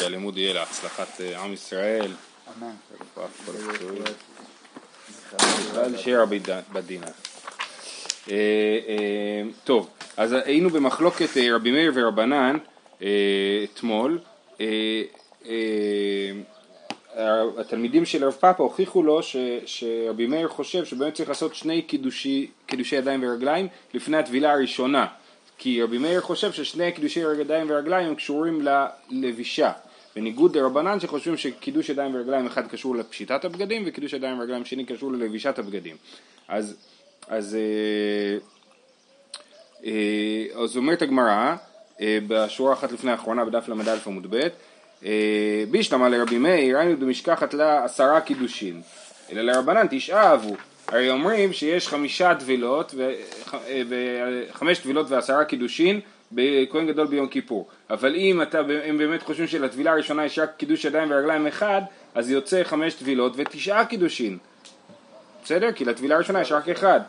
שהלימוד יהיה להצלחת אה, עם ישראל. אמן. שיהיה רבי בדינה. אה, אה, טוב, אז היינו במחלוקת רבי מאיר ורבנן אתמול. התלמידים של רב פאפה הוכיחו לו ש, שרבי מאיר חושב שבאמת צריך לעשות שני קידושי, קידושי ידיים ורגליים לפני הטבילה הראשונה כי רבי מאיר חושב ששני קידושי ידיים ורגליים הם קשורים ללבישה בניגוד לרבנן שחושבים שקידוש ידיים ורגליים אחד קשור לפשיטת הבגדים וקידוש ידיים ורגליים שני קשור ללבישת הבגדים. אז, אז, אה, אה, אז אומרת הגמרא אה, בשורה אחת לפני האחרונה בדף ל"א עמוד ב' אה, בישלמה לרבי מאיר היינו במשכחת לה עשרה קידושין. אלא לרבנן תשעה אהבו. הרי אומרים שיש חמישה טבילות וח- אה, וחמש טבילות ועשרה קידושין בכהן גדול ביום כיפור אבל אם אתה, הם באמת חושבים שלטבילה הראשונה יש רק קידוש ידיים ורגליים אחד אז יוצא חמש טבילות ותשעה קידושין בסדר? כי לטבילה הראשונה יש רק אחד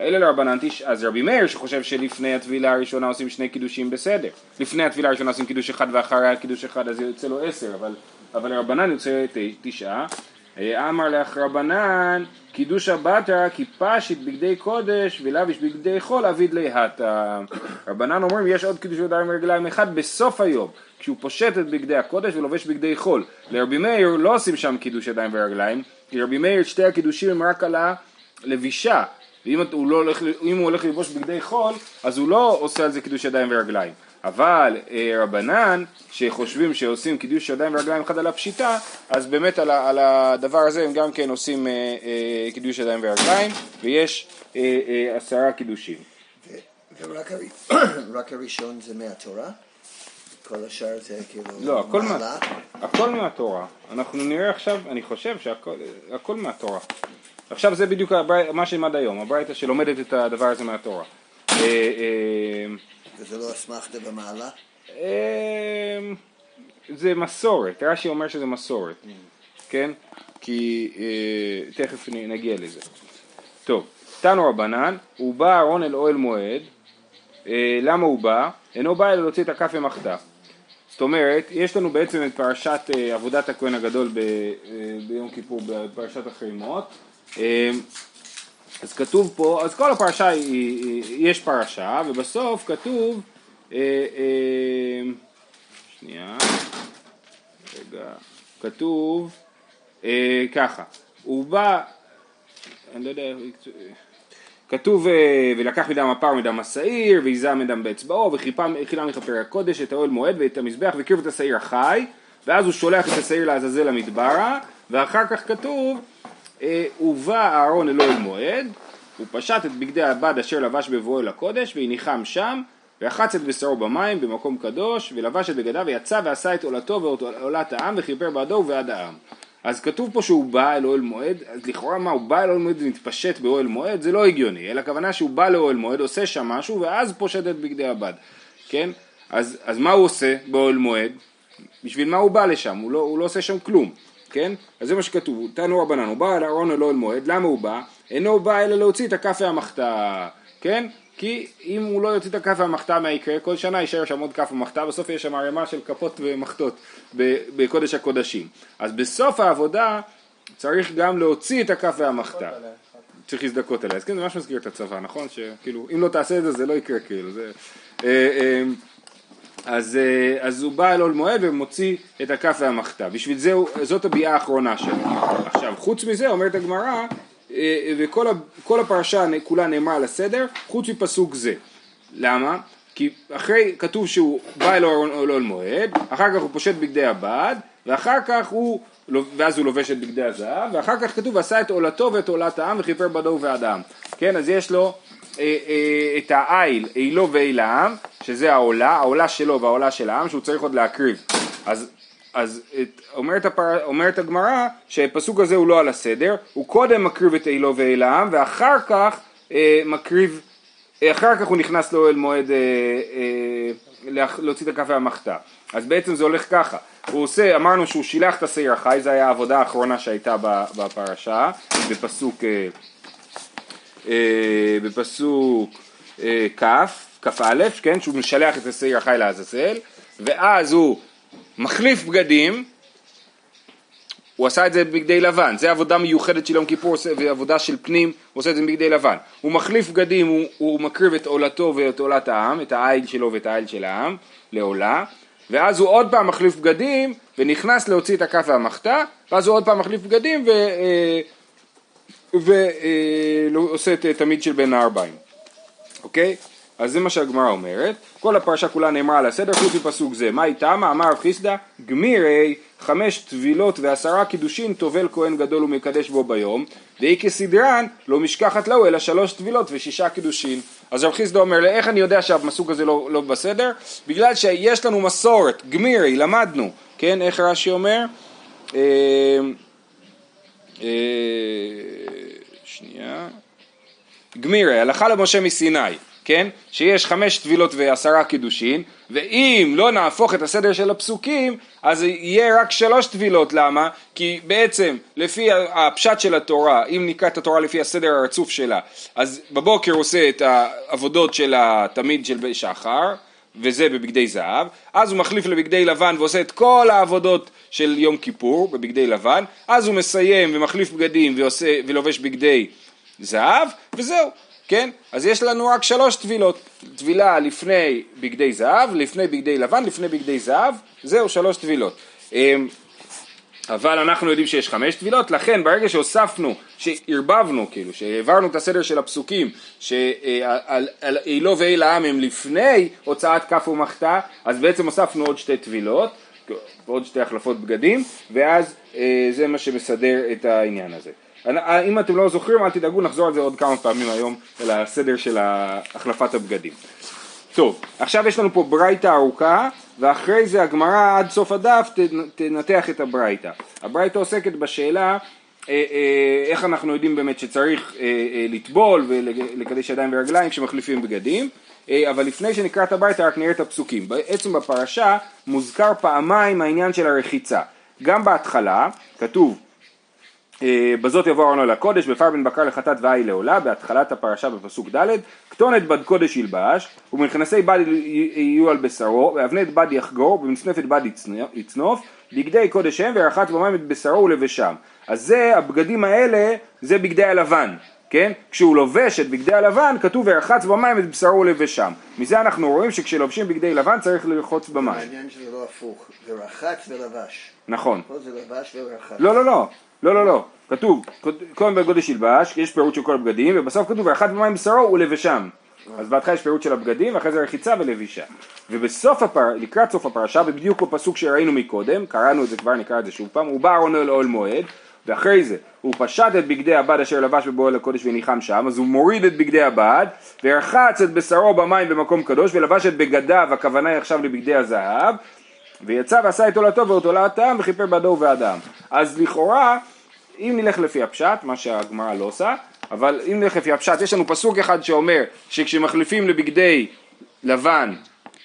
אלה לרבנן תש... אז רבי מאיר שחושב שלפני הטבילה הראשונה עושים שני קידושים בסדר לפני הטבילה הראשונה עושים קידוש אחד ואחרי הקידוש אחד אז יוצא לו עשר אבל, אבל לרבנן יוצא. תשעה אמר לך רבנן קידוש הבטרה כי פשיט בגדי קודש ולביש בגדי חול אביד להטה רבנן אומרים יש עוד קידוש ידיים ורגליים אחד בסוף היום כשהוא פושט את בגדי הקודש ולובש בגדי חול. לרבי מאיר לא עושים שם קידוש ידיים ורגליים כי רבי מאיר שתי הקידושים הם רק על הלבישה. ואם הוא, לא הולך, הוא הולך ללבוש בגדי חול, אז הוא לא עושה על זה קידוש ידיים ורגליים. אבל אה, רבנן, שחושבים שעושים קידוש ידיים ורגליים אחד על הפשיטה, אז באמת על, על הדבר הזה הם גם כן עושים אה, אה, קידוש ידיים ורגליים, ויש עשרה קידושים. ורק הר- רק הראשון זה מהתורה? כל השאר זה כאילו... לא, הכל, מה? הכל מהתורה. אנחנו נראה עכשיו, אני חושב שהכל הכל מהתורה. עכשיו זה בדיוק הברית, מה שהם עד היום, הברייתא שלומדת את הדבר הזה מהתורה. וזה לא אסמכתה במעלה? אמ, זה מסורת, רש"י אומר שזה מסורת, כן? כי אה, תכף נגיע לזה. טוב, תנו רבנן, הוא בא אהרון אל אוהל מועד, אה, למה הוא בא? אינו בא אלא להוציא את הכף ומחתה. זאת אומרת, יש לנו בעצם את פרשת אה, עבודת הכהן הגדול ב, ביום כיפור, בפרשת החרימות. אז כתוב פה, אז כל הפרשה היא, יש פרשה, ובסוף כתוב, אה, אה, שנייה, רגע, כתוב אה, ככה, הוא בא, אני לא יודע, כתוב אה, ולקח מדם הפר מדם השעיר ויזה מדם באצבעו וחילה מכפר הקודש את האוהל מועד ואת המזבח והקריב את השעיר החי ואז הוא שולח את השעיר לעזאזל המדברה ואחר כך כתוב ובא אהרון אל אוהל מועד הוא פשט את בגדי הבד אשר לבש בבואו אל הקודש והניחם שם ורחץ את בשרו במים במקום קדוש ולבש את בגדיו ויצא ועשה את עולתו ואת עולת העם וכיפר בעדו ובעד העם אז כתוב פה שהוא בא אל אוהל מועד, אז לכאורה מה, הוא בא אל אוהל מועד ומתפשט באוהל מועד, זה לא הגיוני, אלא הכוונה שהוא בא לאוהל מועד, עושה שם משהו, ואז פושט את בגדי הבד, כן? אז, אז מה הוא עושה באוהל מועד? בשביל מה הוא בא לשם? הוא לא, הוא לא עושה שם כלום, כן? אז זה מה שכתוב, תנו רבנן, הוא בא אל אהרון אל אוהל מועד, למה הוא בא? אינו בא אלא להוציא את הכף והמחתה, כן? כי אם הוא לא יוציא את הכף והמחתה מה יקרה? כל שנה יישאר שם עוד כף ומחתה, בסוף יש שם ערימה של כפות ומחתות בקודש הקודשים. אז בסוף העבודה צריך גם להוציא את הכף והמחתה. צריך להזדכות עליה. אז כן, זה ממש מזכיר את הצבא, נכון? שכאילו, אם לא תעשה את זה, זה לא יקרה כאילו. זה... אז, אה, אז הוא בא אל עול מועד ומוציא את הכף והמחתה. בשביל זה, זאת הביאה האחרונה שלו. עכשיו, חוץ מזה, אומרת הגמרא, אה, וכל הפרשה כולה נאמרה על הסדר, חוץ מפסוק זה. למה? כי אחרי, כתוב שהוא בא אל עול מועד, אחר כך הוא פושט בגדי הבד, ואחר כך הוא, ואז הוא לובש את בגדי הזהב, ואחר כך כתוב ועשה את עולתו ואת עולת העם וכיפר בדו ובעד העם. כן, אז יש לו אה, את העיל, עילו ועיל העם, שזה העולה, העולה שלו והעולה של העם, שהוא צריך עוד להקריב. אז, אז את, אומרת, הפר, אומרת הגמרא שהפסוק הזה הוא לא על הסדר, הוא קודם מקריב את עילו ועיל העם, ואחר כך אה, מקריב, אה, אחר כך הוא נכנס לאוהל מועד אה, אה, לה- להוציא את הכף והמחתה. אז בעצם זה הולך ככה, הוא עושה, אמרנו שהוא שילח את השעיר החי, זו הייתה העבודה האחרונה שהייתה בפרשה, בפסוק אה, אה, בפסוק אה, כ', כ"א, כן, שהוא משלח את השעיר החי לעזאזל, ואז הוא מחליף בגדים, הוא עשה את זה בבגדי לבן, זה עבודה מיוחדת של יום כיפור ועבודה של פנים, הוא עושה את זה בבגדי לבן. הוא מחליף בגדים, הוא, הוא מקריב את עולתו ואת עולת העם, את העיל שלו ואת העיל של העם, לעולה, ואז הוא עוד פעם מחליף בגדים ונכנס להוציא את הכף והמחתה, ואז הוא עוד פעם מחליף בגדים ועושה את תמיד של בין הארבעים, אוקיי? אז זה מה שהגמרא אומרת, כל הפרשה כולה נאמרה על הסדר חוץ מפסוק זה, מה איתמה? אמר רב חיסדא, גמירי חמש טבילות ועשרה קידושין טובל כהן גדול ומקדש בו ביום, דאי כסדרן לא משכחת לו אלא שלוש טבילות ושישה קידושין. אז רב חיסדא אומר, איך אני יודע שהפסוק הזה לא, לא בסדר? בגלל שיש לנו מסורת, גמירי, למדנו, כן, איך רש"י אומר? אה, אה, שנייה, גמירי, הלכה למשה מסיני כן? שיש חמש טבילות ועשרה קידושין, ואם לא נהפוך את הסדר של הפסוקים, אז יהיה רק שלוש טבילות, למה? כי בעצם לפי הפשט של התורה, אם נקרא את התורה לפי הסדר הרצוף שלה, אז בבוקר עושה את העבודות של התמיד של שחר, וזה בבגדי זהב, אז הוא מחליף לבגדי לבן ועושה את כל העבודות של יום כיפור בבגדי לבן, אז הוא מסיים ומחליף בגדים ועושה, ולובש בגדי זהב, וזהו. כן? אז יש לנו רק שלוש טבילות, טבילה לפני בגדי זהב, לפני בגדי לבן, לפני בגדי זהב, זהו שלוש טבילות. אמ, אבל אנחנו יודעים שיש חמש טבילות, לכן ברגע שהוספנו, שערבבנו, כאילו, שהעברנו את הסדר של הפסוקים, שאילו ואיל העם הם לפני הוצאת כף ומחתה, אז בעצם הוספנו עוד שתי טבילות, ועוד שתי החלפות בגדים, ואז אה, זה מה שמסדר את העניין הזה. אם אתם לא זוכרים, אל תדאגו, נחזור על זה עוד כמה פעמים היום, אל הסדר של החלפת הבגדים. טוב, עכשיו יש לנו פה ברייתא ארוכה, ואחרי זה הגמרא עד סוף הדף תנתח את הברייתא. הברייתא עוסקת בשאלה אה, אה, איך אנחנו יודעים באמת שצריך אה, לטבול ולקדש ידיים ורגליים כשמחליפים בגדים, אבל לפני שנקרא את הברייתא רק נראה את הפסוקים. בעצם בפרשה מוזכר פעמיים העניין של הרחיצה. גם בהתחלה כתוב אה, בזאת יבוא ארון אל הקודש, בפר בן בקר לחטאת ואי לעולה, בהתחלת הפרשה בפסוק ד', כתונת בד קודש ילבש, ומכנסי בד יהיו על בשרו, ואבנת בד יחגור, ובמצנפת בד יצנוף, בגדי קודש הם, ורחץ במים את בשרו ולבשם. אז זה, הבגדים האלה, זה בגדי הלבן, כן? כשהוא לובש את בגדי הלבן, כתוב ורחץ במים את בשרו ולבשם. מזה אנחנו רואים שכשלובשים בגדי לבן צריך לרחוץ במים. מעניין שזה לא הפוך, ורחץ ולבש. נכון. פה זה לבש ורחץ. לא, לא, לא. לא, לא, לא, כתוב, קודם בגודש ילבש, יש פירוט של כל הבגדים, ובסוף כתוב, ואחת במים בשרו ולבשם. אז בהתחלה יש פירוט של הבגדים, ואחרי זה רחיצה ולבישה. ובסוף הפר... לקראת סוף הפרשה, ובדיוק בפסוק שראינו מקודם, קראנו את זה כבר, נקרא את זה שוב פעם, הוא בא ארון אל אוהל מועד, ואחרי זה הוא פשט את בגדי הבד אשר לבש בבואל הקודש וניחם שם, אז הוא מוריד את בגדי הבד, ורחץ את בשרו במים במקום קדוש, ולבש את בגדיו, הכוונה היא עכשיו לבגדי הזהב, ויצא ועשה את עולתו ואת עולת העם וכיפר בעדו ובעד העם. אז לכאורה, אם נלך לפי הפשט, מה שהגמרא לא עושה, אבל אם נלך לפי הפשט, יש לנו פסוק אחד שאומר שכשמחליפים לבגדי לבן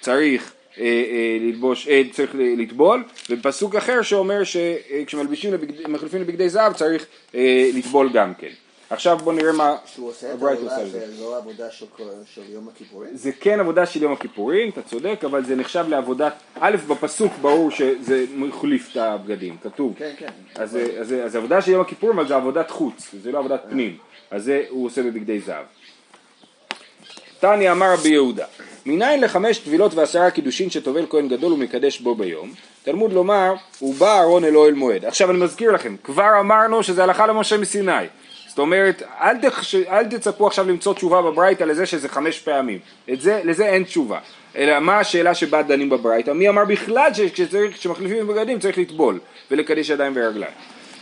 צריך אה, אה, ללבוש, אה, צריך לטבול, ופסוק אחר שאומר שכשמחליפים לבגדי, לבגדי זהב צריך אה, לטבול גם כן. עכשיו בוא נראה מה שהוא עושה את העבודה זה לא עבודה של, של יום הכיפורים? זה כן עבודה של יום הכיפורים, אתה צודק, אבל זה נחשב לעבודת, א', בפסוק ברור שזה מחליף את הבגדים, כתוב. כן, כן. אז זה עבודה של יום הכיפורים, אבל זה עבודת חוץ, זה לא עבודת פנים. אז זה הוא עושה בבגדי זהב. תניא אמר רבי יהודה, מניין לחמש טבילות ועשרה קידושין שטובל כהן גדול ומקדש בו ביום? תלמוד לומר, הוא בא ארון אל מועד. עכשיו אני מזכיר לכם, כבר אמרנו שזה הלכה למשה מסיני. זאת אומרת, אל, תחש... אל תצפו עכשיו למצוא תשובה בברייתא לזה שזה חמש פעמים. זה, לזה אין תשובה. אלא מה השאלה שבה דנים בברייתא? מי אמר בכלל שכשמחליפים בגדים צריך לטבול ולקדש ידיים ורגליים?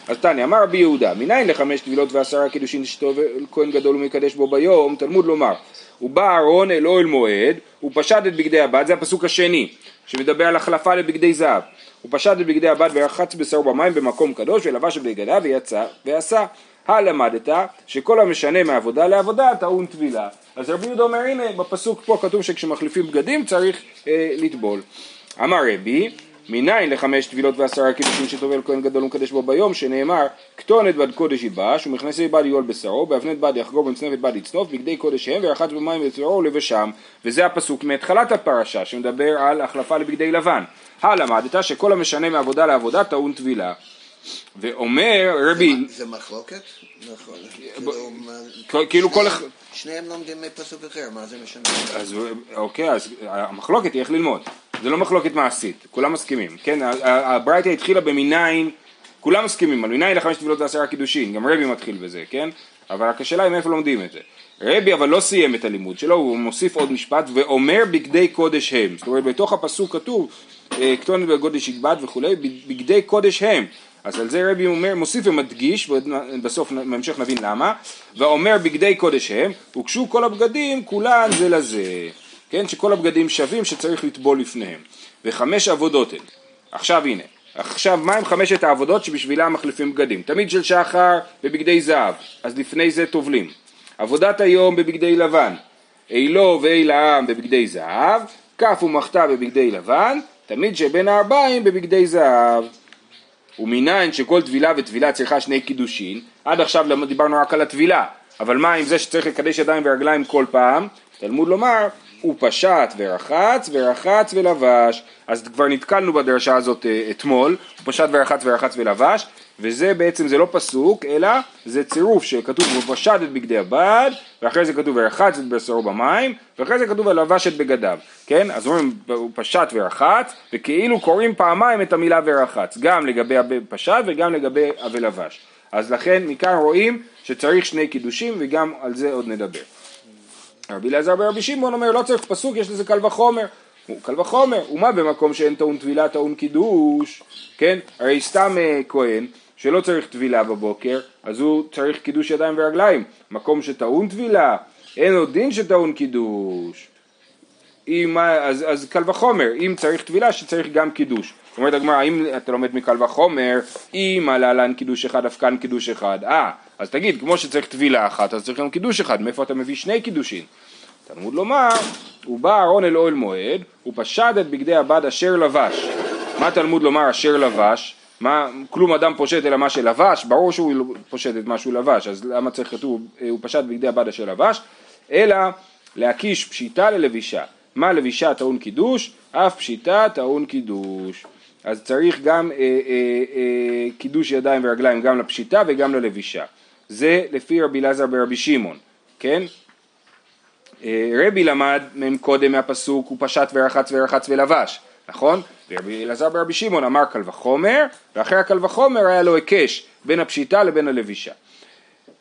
אז תניא, אמר רבי יהודה, מניין לחמש טבילות ועשרה קידושין שטוב כהן גדול ומקדש בו ביום, תלמוד לומר, הוא בא אהרון אל אוהל מועד, הוא פשט את בגדי הבד, זה הפסוק השני, שמדבר על החלפה לבגדי זהב. הוא פשט את בגדי הבד ורחץ בשרו במים במקום קדוש ולבש בגדיו ויצא ועשה. הלמדת שכל המשנה מעבודה לעבודה טעון טבילה. אז רבי יהודה אומר הנה בפסוק פה כתוב שכשמחליפים בגדים צריך אה, לטבול. אמר רבי מניין לחמש טבילות ועשרה קידושים שטובל כהן גדול ומקדש בו ביום, שנאמר, כתונת בד קודש ילבש, ומכנסי בד יול בשרו, באבנת בד יחגור במצנפת בד יצנוף, בגדי קודש הם, ורחץ במים בצברו ולבשם, וזה הפסוק מהתחלת הפרשה, שמדבר על החלפה לבגדי לבן. הלמדת שכל המשנה מעבודה לעבודה טעון טבילה. ואומר רבי... זה מחלוקת? נכון. כאילו, כאילו כל אחד- שניהם לומדים מפסוק אחר, מה זה משנה? אז אוקיי, אז המחלוקת היא איך ללמוד. זה לא מחלוקת מעשית, כולם מסכימים. כן, הברייתא התחילה במניין, כולם מסכימים על מניין לחמש טבילות ועשרה קידושין, גם רבי מתחיל בזה, כן? אבל רק השאלה היא מאיפה לומדים את זה. רבי אבל לא סיים את הלימוד שלו, הוא מוסיף עוד משפט, ואומר בגדי קודש הם. זאת אומרת, בתוך הפסוק כתוב, אה, כתונת בגודש יגבד וכולי, בגדי קודש הם. אז על זה רבי אומר, מוסיף ומדגיש, ובסוף בהמשך נבין למה, ואומר בגדי קודש הם, הוגשו כל הבגדים כולן זה לזה, כן, שכל הבגדים שווים שצריך לטבול לפניהם, וחמש עבודות הן. עכשיו הנה, עכשיו מה עם חמשת העבודות שבשבילם מחליפים בגדים? תמיד של שחר בבגדי זהב, אז לפני זה טובלים. עבודת היום בבגדי לבן, אילו ואיל העם בבגדי זהב, כף ומחתה בבגדי לבן, תמיד שבין הארבעים בבגדי זהב. ומניין שכל טבילה וטבילה צריכה שני קידושין, עד עכשיו דיברנו רק על הטבילה, אבל מה עם זה שצריך לקדש ידיים ורגליים כל פעם? תלמוד לומר, הוא פשט ורחץ ורחץ ולבש, אז כבר נתקלנו בדרשה הזאת אה, אתמול, הוא פשט ורחץ ורחץ ולבש, וזה בעצם, זה לא פסוק, אלא זה צירוף שכתוב הוא פשט את בגדי הבד, ואחרי זה כתוב ורחץ את בשרו במים, ואחרי זה כתוב ולבש את בגדיו, כן? אז אומרים הוא פשט ורחץ, וכאילו קוראים פעמיים את המילה ורחץ, גם לגבי הפשט וגם לגבי הוולבש. אז לכן מכאן רואים שצריך שני קידושים וגם על זה עוד נדבר. רבי אלעזר ברבי שמעון אומר לא צריך פסוק יש לזה קל וחומר קל וחומר, ומה במקום שאין טעון טבילה טעון קידוש, כן? הרי סתם אה, כהן שלא צריך טבילה בבוקר, אז הוא צריך קידוש ידיים ורגליים. מקום שטעון טבילה, אין עוד דין שטעון קידוש. אם, אז, אז קל וחומר, אם צריך טבילה שצריך גם קידוש. זאת אומרת הגמרא, אם אתה לומד מקל וחומר, אם על להלן קידוש אחד, אף כאן קידוש אחד. אה, אז תגיד, כמו שצריך טבילה אחת, אז צריך גם קידוש אחד, מאיפה אתה מביא שני קידושין? תלמוד לומר, הוא בא אהרון אל אוהל מועד, הוא פשט את בגדי הבד אשר לבש. מה תלמוד לומר אשר לבש? מה, כלום אדם פושט אלא מה שלבש, ברור שהוא פושט את מה שהוא לבש, אז למה צריך כתוב, אה, הוא פשט בגדי הבד אשר לבש? אלא להקיש פשיטה ללבישה. מה לבישה טעון קידוש? אף פשיטה טעון קידוש. אז צריך גם אה, אה, אה, קידוש ידיים ורגליים גם לפשיטה וגם ללבישה. זה לפי רבי אלעזר ברבי שמעון, כן? אה, רבי למד קודם מהפסוק הוא פשט ורחץ ורחץ ולבש, נכון? ורבי אלעזר ברבי שמעון אמר קל וחומר, ואחרי הקל וחומר היה לו היקש בין הפשיטה לבין הלבישה.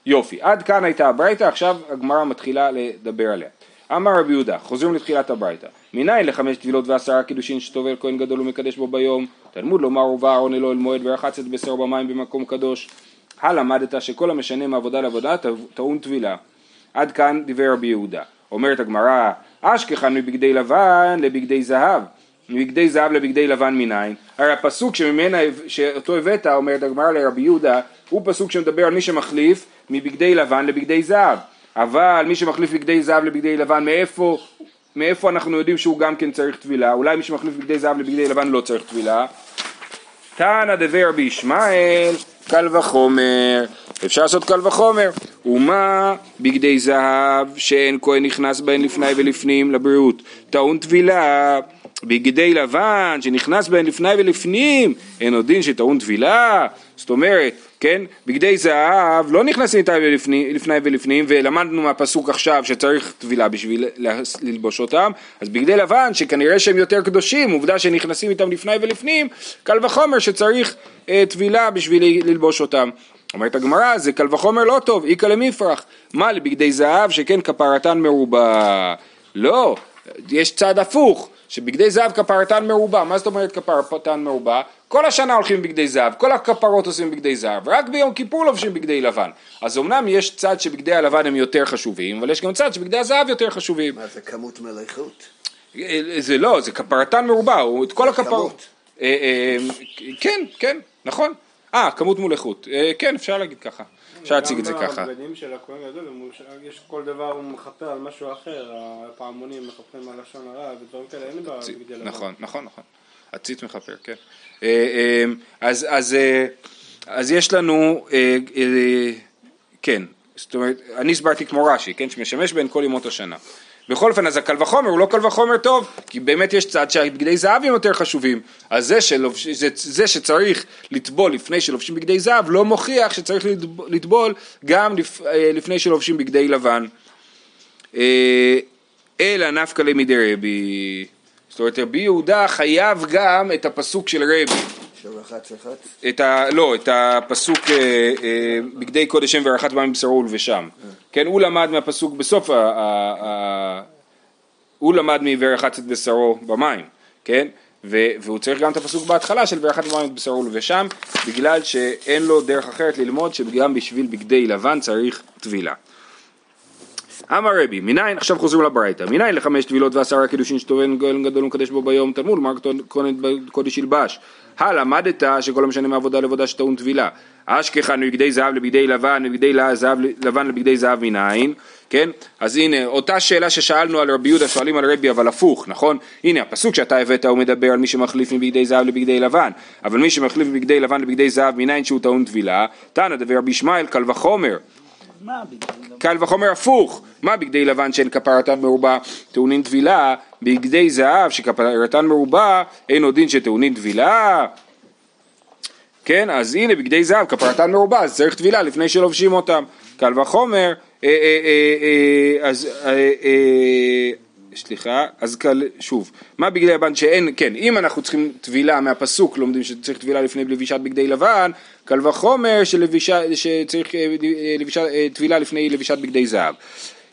יופי, עד כאן הייתה הברייתא, עכשיו הגמרא מתחילה לדבר עליה. אמר רבי יהודה, חוזרים לתחילת הברייתא, מניין לחמש טבילות ועשרה קידושין שטובל כהן גדול ומקדש בו ביום, תלמוד לומר ובא אהרון אלוהל מועד ורחץ את בשרו במים במקום קדוש, הלמדת שכל המשנה מעבודה לעבודה טעון טבילה. עד כאן דיבר רבי יהודה. אומרת הגמרא, אשכחן מבגדי לבן לבגדי זהב. מבגדי זהב לבגדי לבן מניין? הרי הפסוק שממנה, שאותו הבאת, אומרת הגמרא לרבי יהודה, הוא פסוק שמדבר על מי שמחליף מבגדי לבן לבגדי זהב. אבל מי שמחליף בגדי זהב לבגדי לבן, מאיפה, מאיפה אנחנו יודעים שהוא גם כן צריך טבילה? אולי מי שמחליף בגדי זהב לבגדי לבן לא צריך טבילה? תנא דבר רבי ישמעאל, קל וחומר, אפשר לעשות קל וחומר, ומה בגדי זהב שאין כהן נכנס בהן לפני ולפנים לבריאות, טעון טבילה, בגדי לבן שנכנס בהן לפני ולפנים, אין עוד דין שטעון טבילה, זאת אומרת, כן, בגדי זהב לא נכנסים איתה לפני, לפני ולפנים, ולמדנו מהפסוק עכשיו שצריך טבילה בשביל ללבוש אותם, אז בגדי לבן שכנראה שהם יותר קדושים, עובדה שנכנסים איתם לפני ולפנים, קל וחומר שצריך אה, טבילה בשביל ללבוש אותם. אומרת הגמרא, זה קל וחומר לא טוב, איכא למפרח. מה לבגדי זהב שכן כפרתן מרובה? לא, יש צד הפוך, שבגדי זהב כפרתן מרובה. מה זאת אומרת כפרתן מרובה? כל השנה הולכים בגדי זהב, כל הכפרות עושים בגדי זהב, רק ביום כיפור לובשים בגדי לבן. אז אמנם יש צד שבגדי הלבן הם יותר חשובים, אבל יש גם צד שבגדי הזהב יותר חשובים. מה זה כמות מלאכות? זה לא, זה כפרתן מרובה, הוא את כל הכפרות. אה, אה, כן, כן, נכון. אה, כמות מול איכות. אה, כן, אפשר להגיד ככה. אפשר להציג את זה ככה. גם בבגדים של הכהן גדול, יש כל דבר הוא מכפר על משהו אחר, הפעמונים מכפרים על לשון הרע ודברים כאלה, אין בבגדי לבן. נכון, נכון, נכון. הציץ מכפר, כן. אה, אה, אז, אז, אז יש לנו, כן, זאת אומרת, אני הסברתי כמו רש"י, כן, שמשמש בין כל ימות השנה. בכל אופן, אז הקל וחומר הוא לא קל וחומר טוב, כי באמת יש צד שהבגדי זהב הם יותר חשובים. אז זה, שלובש, זה, זה שצריך לטבול לפני שלובשים בגדי זהב, לא מוכיח שצריך לטב- לטבול גם לפ, אה, לפני שלובשים בגדי לבן. אה, אלא נפקא למידי רבי. זאת אומרת, רבי יהודה חייב גם את הפסוק של רבי. של רחץ. את ה... לא, את הפסוק אה, אה, בגדי קודש שם ורחץ במים בשרו ולבשם. כן, הוא למד מהפסוק בסוף ה... ה, ה הוא למד מ"ורחץ את בשרו במים", כן? והוא צריך גם את הפסוק בהתחלה של "ורחץ במים את בשרו ולבשם", בגלל שאין לו דרך אחרת ללמוד שגם בשביל בגדי לבן צריך טבילה. אמר רבי, מניין, עכשיו חוזרים לברייתא, מניין לחמש טבילות ועשרה קידושין שטוען גואל גדול ומקדש בו ביום תלמוד, מה כהן קודש ילבש. הלמדת שכל המשנה מעבודה לעבודה שטעון טבילה. אשכחן מבגדי זהב לבגדי לבן, מבגדי לבן לבגדי זהב מניין, כן? אז הנה, אותה שאלה ששאלנו על רבי יהודה, שואלים על רבי, אבל הפוך, נכון? הנה, הפסוק שאתה הבאת הוא מדבר על מי שמחליף מבגדי זהב לבגדי לבן, אבל מי שמחליף מבגדי לבן לבגדי זהב מניין שהוא טעון טבילה, תנא דבר רבי ישמעאל קל וחומר. קל וחומר הפוך, מה בגדי לבן שאין כפרתן מרובה? טעונין טבילה, בגדי זהב שכפרתן מרובה אין עוד דין שטעונין טבילה, כן, אז הנה בגדי זהב כפרתן מרובה, אז צריך טבילה לפני שלובשים אותם, קל וחומר, אה, אה, אה, אז סליחה, אז קל, שוב, מה בגדי לבן שאין, כן, אם אנחנו צריכים טבילה מהפסוק, לומדים שצריך טבילה לפני לבישת בגדי לבן, קל וחומר שלבישה, שצריך אה, לבישה, אה, טבילה לפני לבישת בגדי זהב.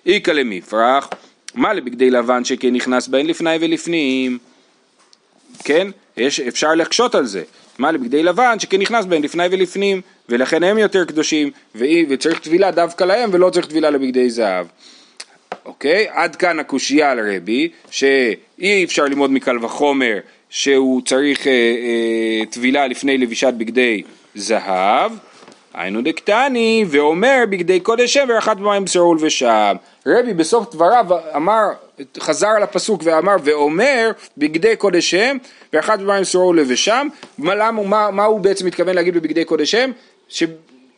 איכא למפרח, מה לבגדי לבן שכן נכנס בהן לפני ולפנים, כן, יש, אפשר להקשות על זה, מה לבגדי לבן שכן נכנס בהן לפני ולפנים, ולכן הם יותר קדושים, וצריך טבילה דווקא להם ולא צריך טבילה לבגדי זהב. אוקיי? עד כאן הקושייה על רבי, שאי אפשר ללמוד מקל וחומר שהוא צריך אה, אה, טבילה לפני לבישת בגדי זהב, היינו דקטני, ואומר בגדי קודש שם ורחת במים בשרו ולבשם. רבי בסוף דבריו אמר, חזר על הפסוק ואמר, ואומר בגדי קודש שם ורחת במים בשרו ולבשם, מה, למה, מה, מה הוא בעצם מתכוון להגיד בבגדי קודש שם?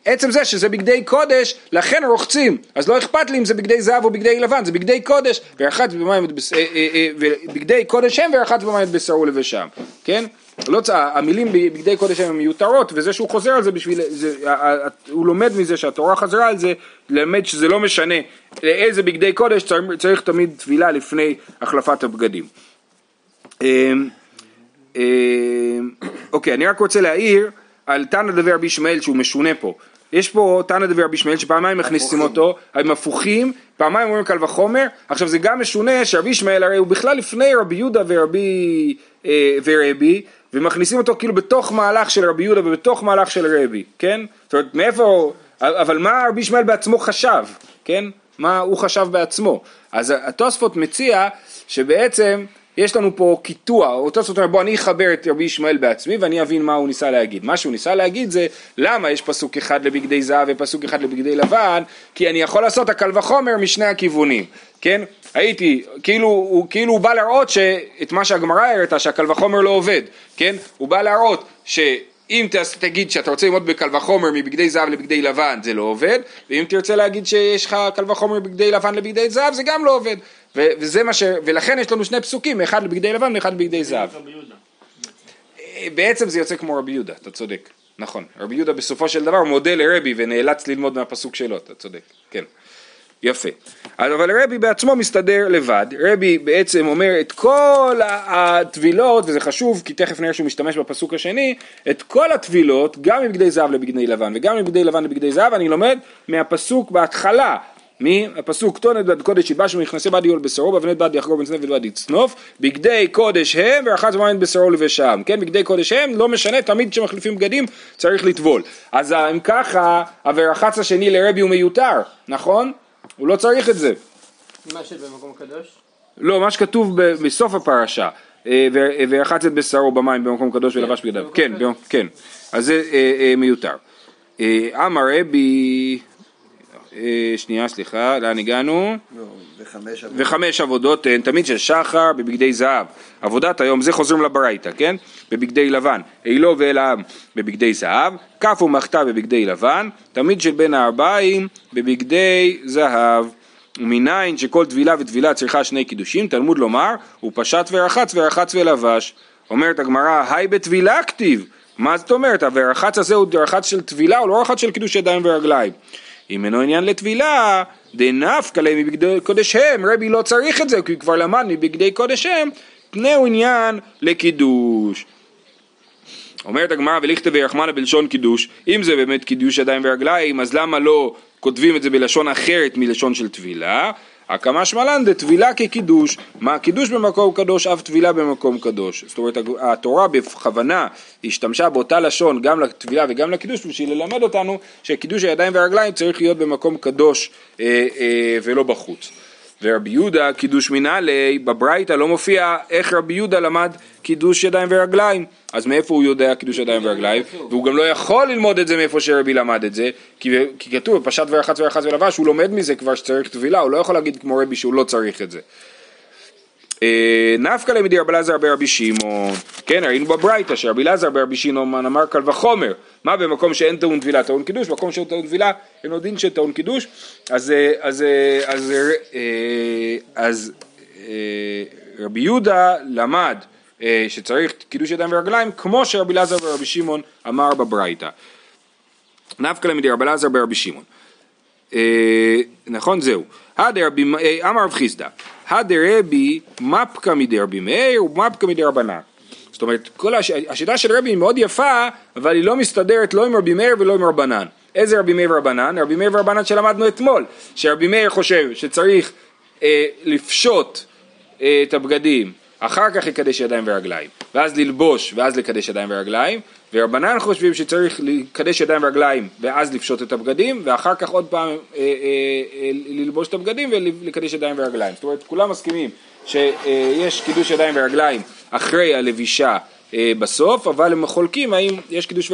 שעצם זה שזה בגדי קודש, לכן רוחצים, אז לא אכפת לי אם זה בגדי זהב או בגדי לבן, זה בגדי קודש, ורחץ במים, אה, אה, אה, ובגדי קודש הם ורחץ במים בשרו ולבשם, כן? לא צ... המילים בבגדי קודש הן מיותרות, וזה שהוא חוזר על זה בשביל, זה, הוא לומד מזה שהתורה חזרה על זה, ללמד שזה לא משנה לאיזה בגדי קודש צריך, צריך תמיד טבילה לפני החלפת הבגדים. אמ, אמ, אוקיי, אני רק רוצה להעיר על תנא דבי רבי ישמעאל שהוא משונה פה. יש פה תנא דבי רבי ישמעאל שפעמיים מכניסים אותו, הם הפוכים, פעמיים אומרים קל וחומר, עכשיו זה גם משונה שרבי ישמעאל הרי הוא בכלל לפני רבי יהודה ורבי אה, ורבי, ומכניסים אותו כאילו בתוך מהלך של רבי יהודה ובתוך מהלך של רבי, כן? זאת אומרת, מאיפה, אבל מה רבי ישמעאל בעצמו חשב, כן? מה הוא חשב בעצמו. אז התוספות מציע שבעצם יש לנו פה קיטוע, אותו זאת אומרת בוא אני אחבר את רבי ישמעאל בעצמי ואני אבין מה הוא ניסה להגיד. מה שהוא ניסה להגיד זה למה יש פסוק אחד לבגדי זהב ופסוק אחד לבגדי לבן, כי אני יכול לעשות הקל וחומר משני הכיוונים, כן? הייתי, כאילו הוא, כאילו הוא בא להראות שאת מה שהגמרא הראתה שהקל וחומר לא עובד, כן? הוא בא להראות ש... אם תגיד שאתה רוצה ללמוד בקל וחומר מבגדי זהב לבגדי לבן זה לא עובד ואם תרצה להגיד שיש לך קל וחומר מבגדי לבן לבגדי זהב זה גם לא עובד. ו- וזה מה ש... ולכן יש לנו שני פסוקים אחד לבגדי לבן ואחד לבגדי זהב. אה, בעצם זה יוצא כמו רבי יהודה, אתה צודק, נכון. רבי יהודה בסופו של דבר מודה לרבי ונאלץ ללמוד מהפסוק שלו, אתה צודק, כן. יפה. אבל רבי בעצמו מסתדר לבד, רבי בעצם אומר את כל הטבילות, וזה חשוב כי תכף נראה שהוא משתמש בפסוק השני, את כל הטבילות, גם מבגדי זהב לבגדי לבן וגם מבגדי לבן לבגדי זהב, אני לומד מהפסוק בהתחלה, מהפסוק טונת בד קודש ילבש ומכנסי בד יול בשרו ובנת בד יחגור בן צנף ובד יצנוף בגדי קודש הם ורחץ במים בשרו לבשם כן בגדי קודש הם לא משנה תמיד כשמחליפים בגדים צריך לטבול אז אם ככה הוורחץ השני לרבי הוא מיותר נכון? הוא לא צריך את זה. מה שבמקום קדוש? לא מה שכתוב ב- בסוף הפרשה אה, ורחץ את בשרו במים במקום קדוש ולבש בגדיו. כן, כן. אז זה אה, אה, מיותר. אה, אמר רבי אה, שנייה, סליחה, לאן הגענו? לא, וחמש עבודות. וחמש עבודות הן תמיד של שחר בבגדי זהב. עבודת היום, זה חוזרים לברייתא, כן? בבגדי לבן. אילו ואלעם בבגדי זהב, כף ומחתה בבגדי לבן, תמיד של בין הארבעים בבגדי זהב. ומניין שכל טבילה וטבילה צריכה שני קידושים, תלמוד לומר, הוא פשט ורחץ ורחץ ולבש. אומרת הגמרא, היי בטבילה כתיב. מה זאת אומרת? והרחץ הזה הוא רחץ של טבילה, הוא לא רחץ של קידוש ידיים ורגליים. אם אינו עניין לטבילה, דנפקא להם מבגדי קודש הם, רבי לא צריך את זה, כי הוא כבר למד מבגדי קודש הם, פני הוא עניין לקידוש. אומרת הגמרא ולכתב וירחמנה בלשון קידוש, אם זה באמת קידוש ידיים ורגליים, אז למה לא כותבים את זה בלשון אחרת מלשון של טבילה? הקמה שמלן דטבילה כקידוש, מה קידוש במקום קדוש, אף טבילה במקום קדוש. זאת אומרת התורה בכוונה השתמשה באותה לשון גם לטבילה וגם לקידוש בשביל ללמד אותנו שקידוש הידיים והרגליים צריך להיות במקום קדוש אה, אה, ולא בחוץ. ורבי יהודה קידוש מנהלי, בברייתא לא מופיע איך רבי יהודה למד קידוש ידיים ורגליים. אז מאיפה הוא יודע קידוש ידיים ורגליים? והוא גם לא יכול ללמוד את זה מאיפה שרבי למד את זה, כי, כי כתוב פשט ורחץ ורחץ ולבש, הוא לומד מזה כבר שצריך טבילה, הוא לא יכול להגיד כמו רבי שהוא לא צריך את זה. אה, נפקא למדי רבי אלעזר ברבי שמעון, כן ראינו בברייתא שרבי אלעזר ברבי שמעון אמר קל וחומר, מה במקום שאין טעון טבילה טעון קידוש, במקום שאין טעון טבילה אין עוד דין שטעון קידוש, אז, אה, אז, אה, אז, אז, אז רבי יהודה למד שצריך קידוש ידיים ורגליים כמו שרבי אלעזר ברבי שמעון אמר בברייתא. נפקא למדי רבי אלעזר ברבי שמעון. נכון זהו. אמר רב חיסדא הדרבי מפקא מדי רבי מאיר ומפקא מדי רבנן. זאת אומרת, כל הש... השיטה של רבי היא מאוד יפה, אבל היא לא מסתדרת לא עם רבי מאיר ולא עם רבנן. איזה רבי מאיר ורבנן? רבי מאיר ורבנן שלמדנו אתמול, שרבי מאיר חושב שצריך אה, לפשוט אה, את הבגדים, אחר כך לקדש ידיים ורגליים, ואז ללבוש ואז לקדש ידיים ורגליים, ורבנן חושבים שצריך לקדש ידיים ורגליים ואז לפשוט את הבגדים, ואחר כך עוד פעם אה, אה, אה, ללבוש את הבגדים ולקדש ידיים ורגליים. זאת אומרת, כולם מסכימים שיש קידוש ידיים ורגליים אחרי הלבישה אה, בסוף, אבל הם חולקים האם יש קידוש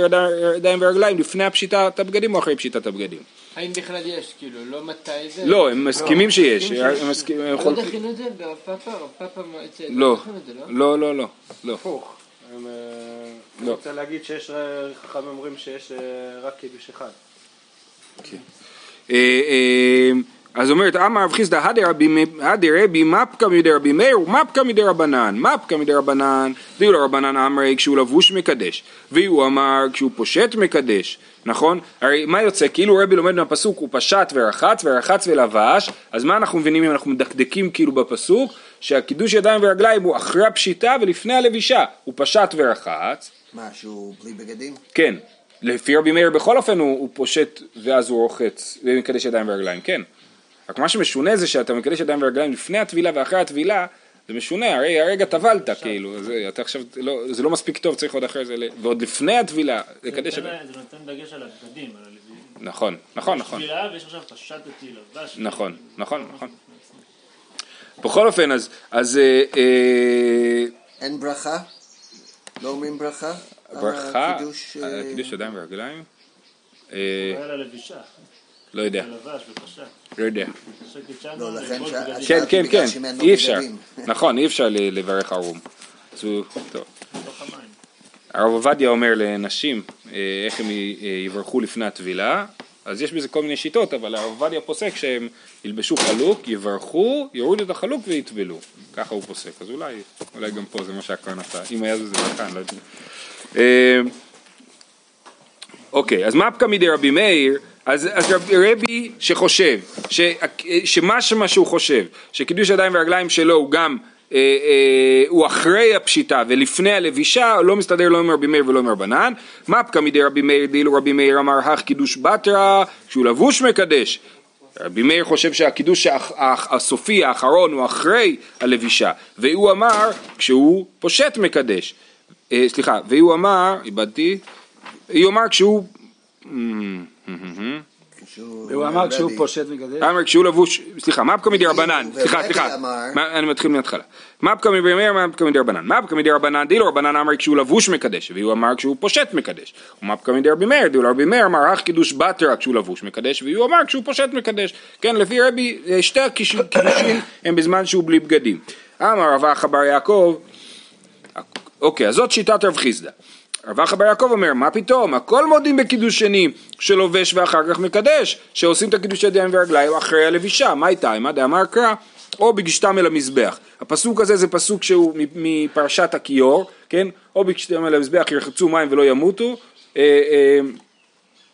ידיים ורגליים לפני הפשיטת הבגדים או אחרי פשיטת הבגדים. האם בכלל יש, כאילו, לא מתי זה? לא, הם מסכימים שיש. הם מסכימים, הם לא חולקים. דחינו את זה ברב פאפה? רב פאפה אצל... לא, לא? לא, לא, לא, לא. הפוך. הם, אה, אני לא. רוצה להגיד שיש, אה, חכמים אומרים שיש אה, רק קידוש אחד. אז אומרת, אמר רב חיסדא, הדי רבי מפקא מדי רבי מאיר ומפקא מדי רבנן. מפקא מדי רבנן, דיו לרבנן אמרי כשהוא לבוש מקדש, והוא אמר כשהוא פושט מקדש, נכון? הרי מה יוצא? כאילו רבי לומד מהפסוק הוא פשט ורחץ ורחץ ולבש, אז מה אנחנו מבינים אם אנחנו מדקדקים כאילו בפסוק? שהקידוש ידיים ורגליים הוא אחרי הפשיטה ולפני הלבישה, הוא פשט ורחץ, מה, שהוא בלי בגדים? כן, לפי רבי מאיר בכל אופן הוא, הוא פושט ואז הוא רוחץ ומקדש ידיים ורגליים, כן. רק מה שמשונה זה שאתה מקדש ידיים ורגליים לפני הטבילה ואחרי הטבילה, זה משונה, הרי הרגע טבלת כאילו, זה, אתה עכשיו, לא, זה לא מספיק טוב, צריך עוד אחרי זה, ל- ועוד לפני הטבילה, לקדש זה זה נותן דגש על הבגדים, על הלוי. נכון, נכון, יש נכון, טבילה ויש עכשיו פשטתי לבש. נכון, נכון, נכון. בכל אופן, אז, אז אה, אה, אין ברכה? לא אומרים ברכה? על ברכה, הקידוש, על אה, קידוש ידיים ורגליים, לא יודע. לא יודע. לא. כן, כן, כן, אי אפשר. נכון, אי אפשר ל- לברך ערום. אז הוא, טוב. הרב עובדיה אומר לנשים אה, איך הם אה, יברכו לפני הטבילה, אז יש בזה כל מיני שיטות, אבל הרב עובדיה פוסק שהם ילבשו חלוק, יברכו, יורידו את החלוק ויטבלו. ככה הוא פוסק, אז אולי, אולי גם פה זה מה שהכהן עשה, אם היה זה ברכה, אני לא יודע. אה, אוקיי, אז מה פקא מדי רבי מאיר? אז, אז רבי, שחושב, ש, שמה שהוא חושב, שקידוש ידיים ורגליים שלו הוא גם, אה, אה, הוא אחרי הפשיטה ולפני הלבישה, לא מסתדר לא עם רבי מאיר ולא עם רבנן. מה פקא מדי רבי מאיר, דאילו רבי מאיר אמר הך קידוש בתרא, כשהוא לבוש מקדש. רבי מאיר חושב שהקידוש הסופי האחרון הוא אחרי הלבישה, והוא אמר כשהוא פושט מקדש. אה, סליחה, והוא אמר, איבדתי, הוא אמר כשהוא... שהוא... והוא אמר כשהוא רבי. פושט מקדש. אמר כשהוא לבוש, סליחה, מה פקא מדרבנן, ורבי סליחה, סליחה, אני מתחיל מההתחלה. מה פקא מדרבנן, מה פקא מדרבנן, מה פקא מדרבנן, דילו רבנן אמר כשהוא לבוש מקדש, והוא אמר כשהוא פושט מקדש. ומה פקא מדרבי מאיר, דילו רבי מאיר אמר אך קידוש בתרא כשהוא לבוש מקדש, והוא אמר כשהוא פושט מקדש. כן, לפי רבי, אה, שתי הקידושים הם בזמן שהוא בלי בגדים. אמר רב אחא בר יעקב, אוקיי, אז זאת שיטת רב חיסדא. רב אחא בר יעקב אומר, מה פתאום, הכל מודים בקידוש שני שלובש ואחר כך מקדש, שעושים את הקידוש ידיים ורגליים אחרי הלבישה, מה איתה, מה דאמר קרא, או בגשתם אל המזבח. הפסוק הזה זה פסוק שהוא מפרשת הכיור, כן, או בגשתם אל המזבח ירחצו מים ולא ימותו, אה, אה,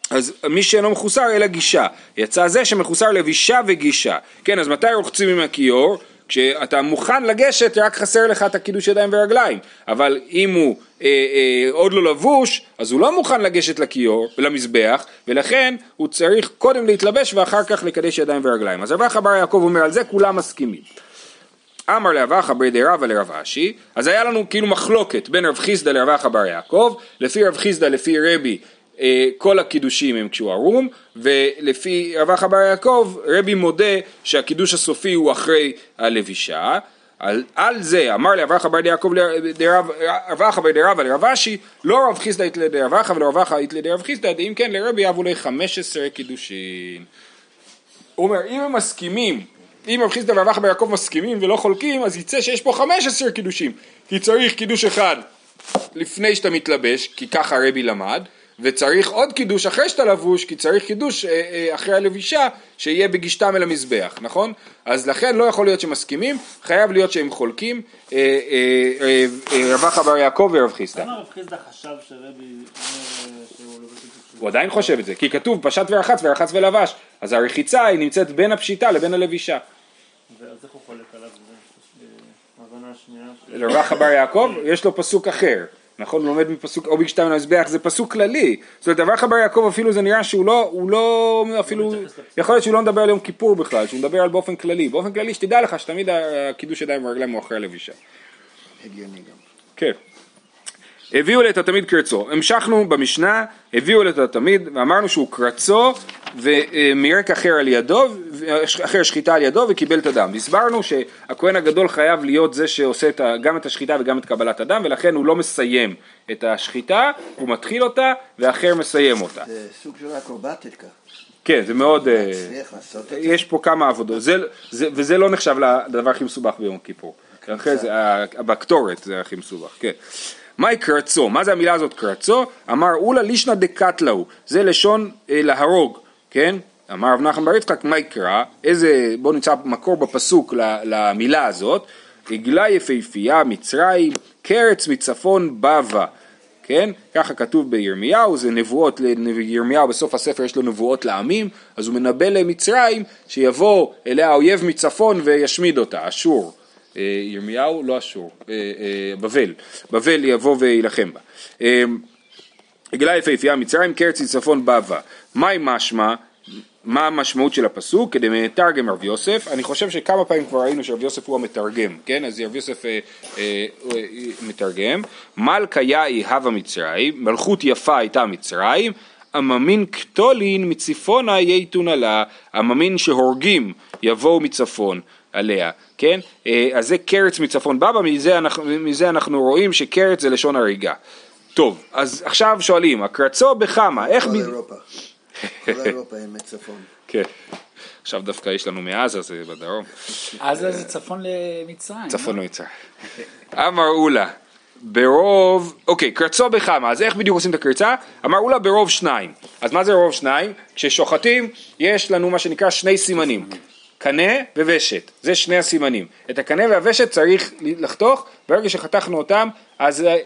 אז מי שאינו מחוסר אלא גישה, יצא זה שמחוסר לבישה וגישה, כן אז מתי רוחצים עם הכיור? כשאתה מוכן לגשת רק חסר לך את הקידוש ידיים ורגליים, אבל אם הוא אה, אה, עוד לא לבוש אז הוא לא מוכן לגשת לכיור, למזבח, ולכן הוא צריך קודם להתלבש ואחר כך לקדש ידיים ורגליים. אז רב אחא בר יעקב אומר על זה כולם מסכימים. אמר לאב אחא בר דרבא לרב אשי, אז היה לנו כאילו מחלוקת בין רב חיסדא לרב אחא בר יעקב, לפי רב חיסדא לפי רבי כל הקידושים הם כשהוא ערום, ולפי רב אחא בר יעקב רבי מודה שהקידוש הסופי הוא אחרי הלבישה, על, על זה אמר לרב אחא בר יעקב לרב- דרב- רב אחא בר דרבא לרב אשי, לא רב חיסדא איתלה דרב אחא ולא רב אחא איתלה דרב חיסדא, אם כן לרבי אבו לי חמש עשרה קידושין. הוא אומר, אם הם מסכימים, אם רב חיסדא ורב אחא בר יעקב מסכימים ולא חולקים, אז יצא שיש פה 15 קידושים. כי צריך קידוש אחד לפני שאתה מתלבש, כי ככה הרבי למד, וצריך עוד קידוש אחרי שאתה לבוש, כי צריך קידוש אה, אה, אחרי הלבישה, שיהיה בגישתם אל המזבח, נכון? אז לכן לא יכול להיות שמסכימים, חייב להיות שהם חולקים, אה, רב אחא בר יעקב ורב חיסדא. למה רב חיסדא חשב שרבי אומר שהוא לובש את זה? הוא עדיין חושב את זה, כי כתוב פשט ורחץ ורחץ ולבש, אז הרחיצה היא נמצאת בין הפשיטה לבין הלבישה. ואז איך הוא חולק עליו? זה ההבנה השנייה. ש- לרב אחא בר יעקב יש לו פסוק אחר, נכון? הוא לומד מפסוק או בגשתיים למזבח, זה פסוק כללי. זאת אומרת, רב אחא בר יעקב אפילו זה נראה שהוא לא, הוא לא אפילו, יכול להיות שהוא לא מדבר על יום כיפור בכלל, שהוא מדבר על באופן כללי. באופן כללי שתדע לך שתמיד הקידוש ידיים ורגליים הוא אחרי הלבישה. הגיוני גם. כן. הביאו לי את התמיד קרצו. המשכנו במשנה, הביאו לי את התמיד ואמרנו שהוא קרצו ומירק אחר על ידו, אחר שחיטה על ידו וקיבל את הדם. הסברנו שהכהן הגדול חייב להיות זה שעושה את ה, גם את השחיטה וגם את קבלת הדם ולכן הוא לא מסיים את השחיטה, הוא מתחיל אותה ואחר מסיים אותה. זה סוג של אקרובטיקה. כן, זה מאוד... אה. יש פה כמה עבודות, זה, זה, וזה לא נחשב לדבר הכי מסובך ביום כיפור. אחרי זה, ה- בקטורת זה הכי מסובך, כן. מהי קרצו? מה זה המילה הזאת קרצו? אמר אולה לישנא דקתלהו, זה לשון אה, להרוג, כן? אמר רב נחמן בר יצחק, מה יקרא? איזה, בואו נמצא מקור בפסוק למילה הזאת. עגלה יפהפייה מצרים, קרץ מצפון בבא. כן? ככה כתוב בירמיהו, זה נבואות, לירמיהו בסוף הספר יש לו נבואות לעמים, אז הוא מנבא למצרים שיבוא אליה האויב מצפון וישמיד אותה, אשור. אה, ירמיהו, לא אשור, אה, אה, בבל, בבל יבוא ויילחם בה. עגלה יפהפייה מצרים, קרץ מצפון בבא. מהי משמע? מה המשמעות של הפסוק? כדי מתרגם רב יוסף, אני חושב שכמה פעמים כבר ראינו שרב יוסף הוא המתרגם, כן? אז רב יוסף אה, אה, אה, מתרגם, מלכה יאי הווה מצרים, מלכות יפה הייתה מצרים, עממין קטולין מצפונה ייתון עלה, עממין שהורגים יבואו מצפון עליה, כן? אה, אז זה קרץ מצפון בבא, מזה אנחנו, מזה אנחנו רואים שקרץ זה לשון הריגה. טוב, אז עכשיו שואלים, הקרצו בחמה, איך... כל אירופה. כל אירופה הם מצפון. כן. עכשיו דווקא יש לנו מעזה, זה בדרום. עזה זה צפון למצרים. צפון למצרים. אמר אולה, ברוב, אוקיי, קרצו בחמה, אז איך בדיוק עושים את הקרצה? אמר אולה ברוב שניים. אז מה זה רוב שניים? כששוחטים יש לנו מה שנקרא שני סימנים. קנה וושת, זה שני הסימנים. את הקנה והוושת צריך לחתוך, ברגע שחתכנו אותם, אז אה, אה,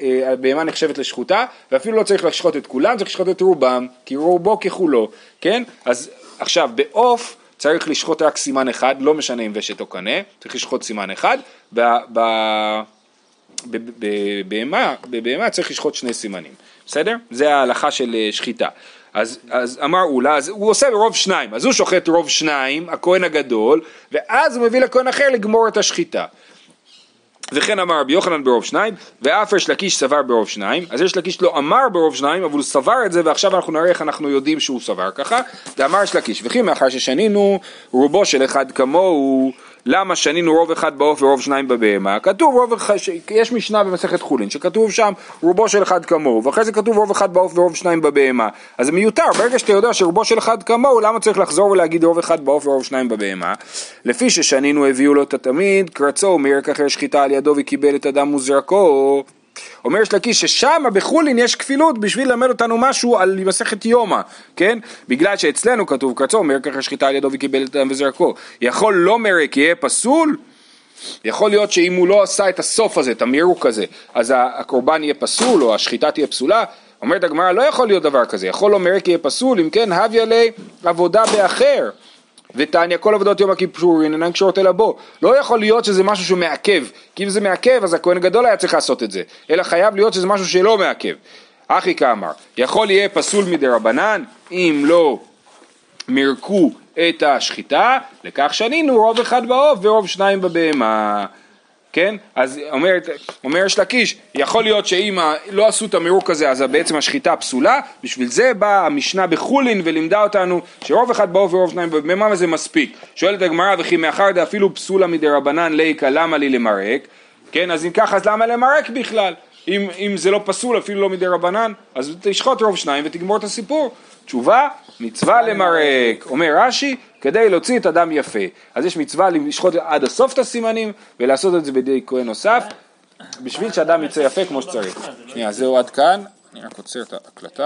אה, הבהמה נחשבת לשחוטה, ואפילו לא צריך לשחוט את כולם, צריך לשחוט את רובם, כי רובו ככולו, כן? אז עכשיו, בעוף צריך לשחוט רק סימן אחד, לא משנה אם ושת או קנה, צריך לשחוט סימן אחד, בבהמה צריך לשחוט שני סימנים, בסדר? זה ההלכה של אה, שחיטה. אז, אז אמר אולה, אז הוא עושה רוב שניים, אז הוא שוחט רוב שניים, הכהן הגדול, ואז הוא מביא לכהן אחר לגמור את השחיטה. וכן אמר רבי יוחנן ברוב שניים, ואף יש לקיש סבר ברוב שניים, אז יש לקיש לא אמר ברוב שניים, אבל הוא סבר את זה, ועכשיו אנחנו נראה איך אנחנו יודעים שהוא סבר ככה, ואמר יש לקיש, וכי מאחר ששנינו רובו של אחד כמוהו, למה שנינו רוב אחד בעוף ורוב שניים בבהמה? כתוב רוב אחד, יש משנה במסכת חולין, שכתוב שם רובו של אחד כמוהו, ואחרי זה כתוב רוב אחד בעוף ורוב שניים בבהמה, אז זה מיותר, ברגע שאתה יודע שרובו של אחד כמוהו, למה צריך לחזור ולהגיד רוב אחד בעוף ורוב שניים בבהמה? לפי ששנינו הביאו לו את התמיד, קרצו ומרק אחר שחיטה על ידו וקיבל את הדם וזרקו. אומר יש לקיש ששם בחולין יש כפילות בשביל ללמד אותנו משהו על מסכת יומא, כן? בגלל שאצלנו כתוב קרצו מרק אחר שחיטה על ידו וקיבל את הדם וזרקו. יכול לא מרק יהיה פסול? יכול להיות שאם הוא לא עשה את הסוף הזה, את המירוק הזה, אז הקורבן יהיה פסול או השחיטה תהיה פסולה? אומרת הגמרא לא יכול להיות דבר כזה, יכול לא מרק יהיה פסול, אם כן הביא עלי עבודה באחר. ותניא כל עבודות יום הכיפורים אינן קשורות אלא בו. לא יכול להיות שזה משהו שמעכב, כי אם זה מעכב אז הכהן הגדול היה צריך לעשות את זה, אלא חייב להיות שזה משהו שלא מעכב. אחי כאמר, יכול יהיה פסול מדי רבנן, אם לא מירקו את השחיטה, לכך שנינו רוב אחד בעוף ורוב שניים בבהמה. כן? אז אומר, אומר יש לקיש, יכול להיות שאם לא עשו את המירוק הזה אז בעצם השחיטה פסולה, בשביל זה באה המשנה בחולין ולימדה אותנו שרוב אחד בעוף ורוב שניים בבהמה וזה מספיק. שואלת הגמרא וכי מאחר דאפילו פסולה מדי רבנן ליקה למה לי למרק? כן, אז אם ככה אז למה למרק בכלל? אם, אם זה לא פסול אפילו לא מדי רבנן, אז תשחוט רוב שניים ותגמור את הסיפור. תשובה, מצווה למרק. אומר רש"י, כדי להוציא את הדם יפה. אז יש מצווה לשחוט עד הסוף את הסימנים ולעשות את זה בידי כהן נוסף, בשביל שהדם יצא יפה כמו שצריך. שנייה, זהו עד כאן, אני רק עוצר את ההקלטה.